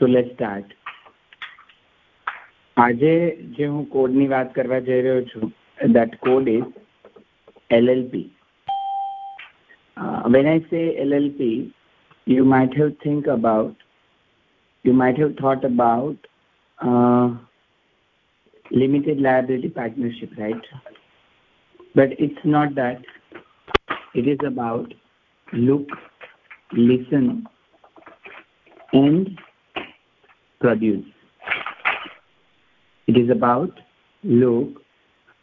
So let start આજે જે હું કોડની વાત કરવા જઈ રહ્યો છું that code is LLP. Uh, when I say LLP, you might have think about, you might have thought about uh, limited liability partnership, right? But it's not that. It is about look, listen, and produce. It is about look,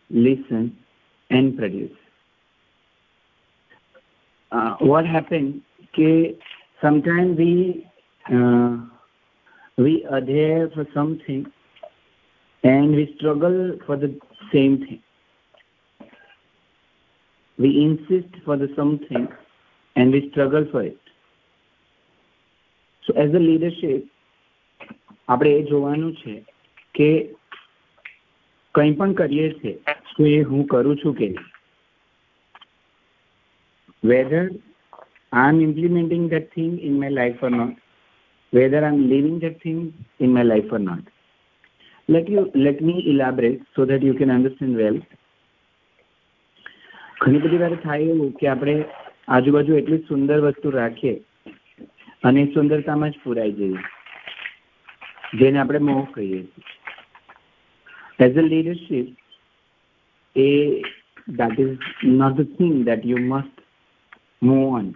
listen, and produce. Uh, what happened? Okay, sometimes we uh, we adhere for something and we struggle for the same thing. We insist for the something and we struggle for it. So as a leadership, આપણે એ જોવાનું છે કે કંઈ પણ કરીએ છીએ તો એ હું કરું છું કે whether I'm implementing that thing in my life or not, whether I'm living that thing in my life or not. Let you let me elaborate so that you can understand well. ઘણી બધી વાર થાય એવું કે આપણે આજુબાજુ એટલી સુંદર વસ્તુ રાખીએ અને સુંદરતામાં જ પુરાઈ જઈએ જેને આપણે મોહ કહીએ છીએ. As a leadership that is not the thing that you must move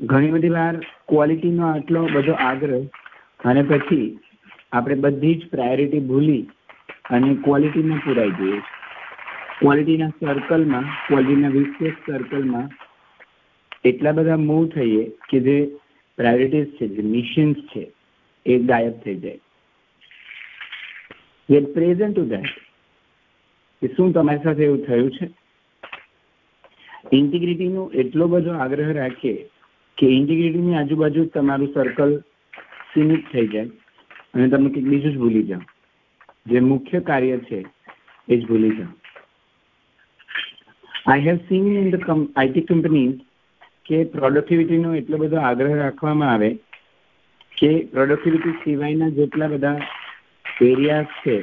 ઘણી બધી વાર ક્વોલિટીનો આટલો બધો આગ્રહ અને પછી આપણે બધી જ પ્રાયોરિટી ભૂલી અને ક્વોલિટીમાં પુરાઈ જઈએ ક્વોલિટીના સર્કલમાં ક્વોલિટીના વિશેષ સર્કલમાં એટલા બધા મૂવ થઈએ કે જે પ્રાયોરિટીઝ છે, જે મિશન્સ છે. એ ગાયબ થઈ જાય. ગેટ પ્રેઝન્ટ ટુ ધેટ કે શું તમારી સાથે એવું થયું છે? ઇન્ટિગ્રિટીનો એટલો બધો આગ્રહ રાખીએ કે ઇન્ટિગ્રિટીની આજુબાજુ તમારું સર્કલ સીમિત થઈ જાય. અને તમે કંઈક બીજું જ ભૂલી જાઓ. જે મુખ્ય કાર્ય છે, એ જ ભૂલી જાઓ. I have seen in the IT companies કે પ્રોડક્ટિવિટીનો એટલો બધો આગ્રહ રાખવામાં આવે કે પ્રોડક્ટિવિટી સિવાયના જેટલા બધા એરિયાઝ છે,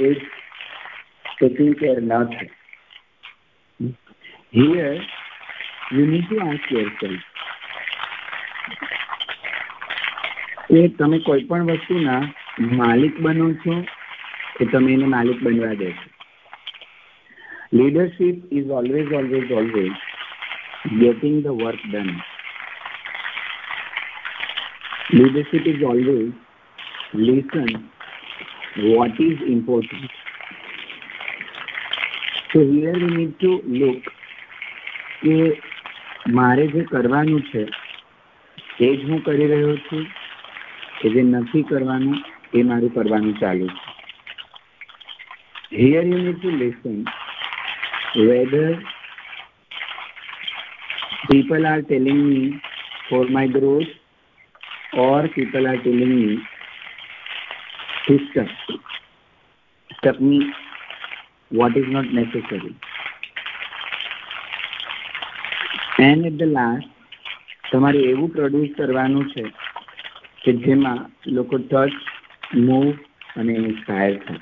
એ ટેકિંગ કેર ના થાય. Here you need to ask yourself કે તમે કોઈ પણ વસ્તુના માલિક બનો છો કે તમે એને માલિક બનવા દે છો. Leadership is always always always getting the work done. Leadership is always listen what is important so here we need to look કે મારે જે કરવાનું છે એ જ હું કરી રહ્યો છું કે જે નથી કરવાનું એ મારું કરવાનું ચાલુ છે here you need to listen whether people are telling me for my growth or people are telling me to stop me what is not necessary? And at the last, તમારે એવું પ્રોડ્યુસ કરવાનું છે કે જેમાં લોકો ટચ મૂવ અને inspire થાય.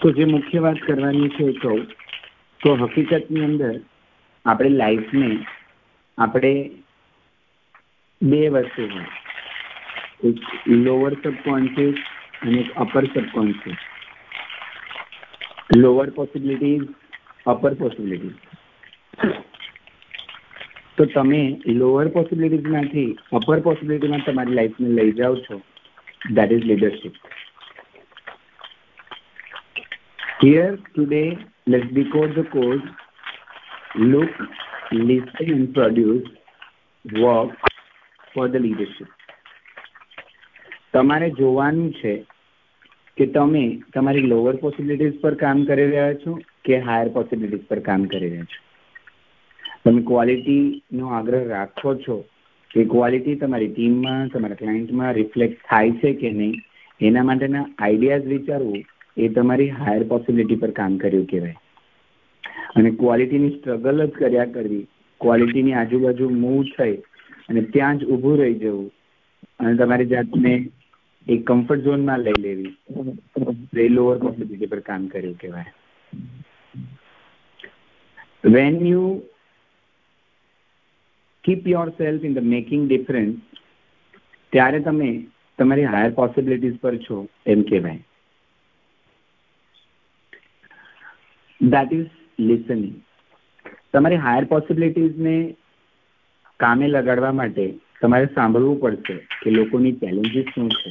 તો જે મુખ્ય વાત કરવાની છે કહું, તો હકીકતની અંદર આપણે લાઈફને આપણે બે વસ્તુ હોય એક લોઅર સબકોન્શિયસ અને એક upper subconscious lower possibilities upper possibilities તો તમે લોઅર પોસિબિલિટીઝમાંથી અપર પોસિબિલિટીમાં તમારી લાઈફને લઈ જાઓ છો that is leadership here today, let's decode the cause look, listen and produce work for the leadership. તમારે જોવાનું છે કે તમે તમારી લોઅર પોસિબિલિટીઝ પર કામ કરી રહ્યા છો કે હાયર પોસિબિલિટીઝ પર કામ કરી રહ્યા છો? તમે ક્વોલિટીનો આગ્રહ રાખો છો કે ક્વોલિટી તમારી ટીમમાં તમારા ક્લાયન્ટમાં રિફ્લેક્ટ થાય છે કે નહીં? એના માટેના આઈડિયાઝ વિચારવું એ તમારી હાયર પોસિબિલિટી પર કામ કર્યું કહેવાય. અને ક્વોલિટીની સ્ટ્રગલ જ કર્યા કરવી. ક્વોલિટીની આજુબાજુ મૂવ થઈ અને ત્યાં જ ઊભું રહી જવું. અને તમારી જાતને એક કમ્ફર્ટ ઝોનમાં લઈ લેવી. એ લોઅર પોસિબિલિટી પર કામ કર્યું કહેવાય. You keep yourself in the making difference ત્યારે તમે તમારી હાયર પોસિબિલિટીઝ પર છો, એમ કહેવાય. દેટ ઇઝ લિસનિંગ તમારી હાયર પોસિબિલિટીઝને કામે લગાડવા માટે તમારે સાંભળવું પડશે કે લોકોની ચેલેન્જીસ શું છે.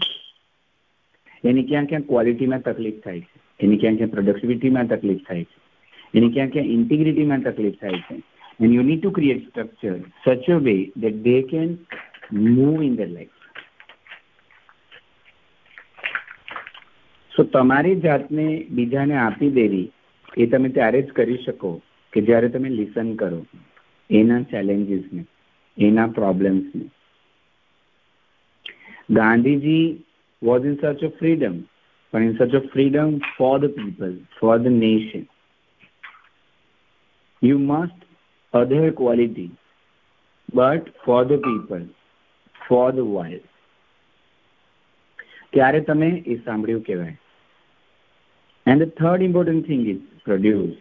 એની ક્યાં ક્યાં ક્વોલિટીમાં તકલીફ થાય છે. એની ક્યાં ક્યાં પ્રોડક્ટિવિટીમાં તકલીફ થાય છે. એની ક્યાં ક્યાં ઇન્ટિગ્રિટીમાં તકલીફ થાય છે. And you need to create structure such a way that they can move in their life. સો તમારી જાતને બીજાને આપી દેવી એ તમે ત્યારે જ કરી શકો કે જ્યારે તમે લિસન કરો એના ચેલેન્જીસને એના પ્રોબ્લેમ્સને Gandhiji was in search of freedom પણ in search of freedom for the people for the nation you must other quality but for the people, for the world. ત્યારે તમે એ સાંભળ્યું કહેવાય? And the third important thing is produce.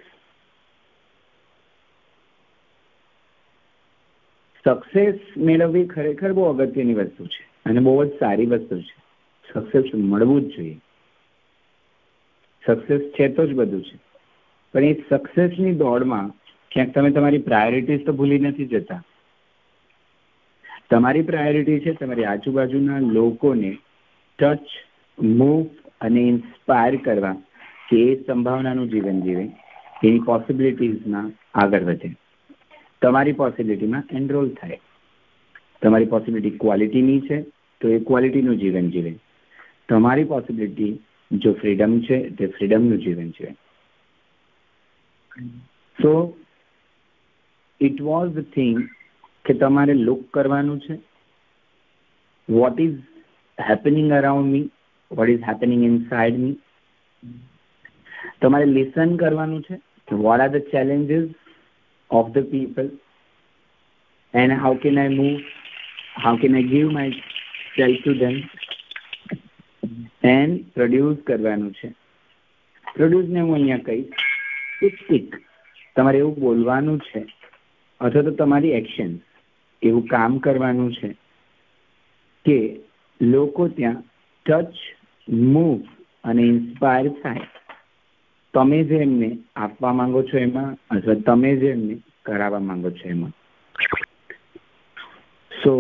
Success મેળવવી ખરેખર બહુ અગત્યની વસ્તુ છે અને બહુ જ સારી વસ્તુ છે. સક્સેસ મળવું જ જોઈએ. સક્સેસ છે તો જ બધું છે. પણ એ સક્સેસની દોડમાં ક્યાંક તમે તમારી પ્રાયોરિટીઝ તો ભૂલી નથી જતા. તમારી પ્રાયોરિટી છે તમારી આજુબાજુના લોકોને ટચ મૂવ અને ઇન્સ્પાયર કરવા કે એ સંભાવનાનું જીવન જીવે, એની પોસિબિલિટીઝમાં આગળ વધે. તમારી પોસિબિલિટીમાં એનરોલ થાય. તમારી પોસિબિલિટી ક્વોલિટીની છે, તો એ ક્વોલિટીનું જીવન જીવે. તમારી પોસિબિલિટી જો ફ્રીડમ છે, તે ફ્રીડમનું જીવન જીવે. So it was the thing કે તમારે લુક કરવાનું છે. What is happening around me what is happening inside me તમારે લિસન કરવાનું છે what are the challenges of the people and how can I move, how can I give myself to them and produce કરવાનું છે. Produce ને હું અહીંયા કહીશ speak તમારે એવું બોલવાનું છે અથવા તો તમારી એક્શન એવું કામ કરવાનું છે કે લોકો ત્યાં ટચ મૂવ અને ઇન્સ્પાયર થાય. તમે જે એમને આપવા માંગો છો એમાં, અથવા તમે જે એમને કરાવવા માંગો છો એમાં. So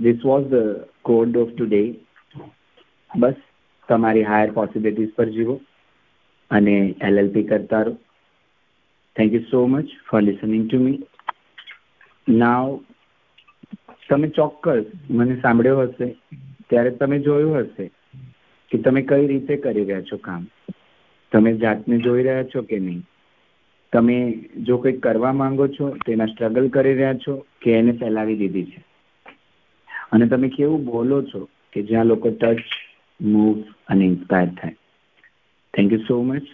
this was the code of today બસ, તમારી હાયર પોસિબિલિટીઝ પર જીવો અને એલએલપી કરતા રહો. Thank you so much for listening to me now તમે ચોક્કસ મને સાંભળ્યો હશે, ત્યારે તમે જોયું હશે કે તમે કઈ રીતે કરી રહ્યા છો કામ. તમે જાતને જોઈ રહ્યા છો કે નહીં? તમે જો કંઈક કરવા માંગો છો, તેના સ્ટ્રગલ કરી રહ્યા છો, કે એને ફેલાવી દીધી છે? અને તમે કેવું બોલો છો કે જ્યાં લોકો ટચ મૂવ અને ઇન્સ્પાયર થાય? Thank you so much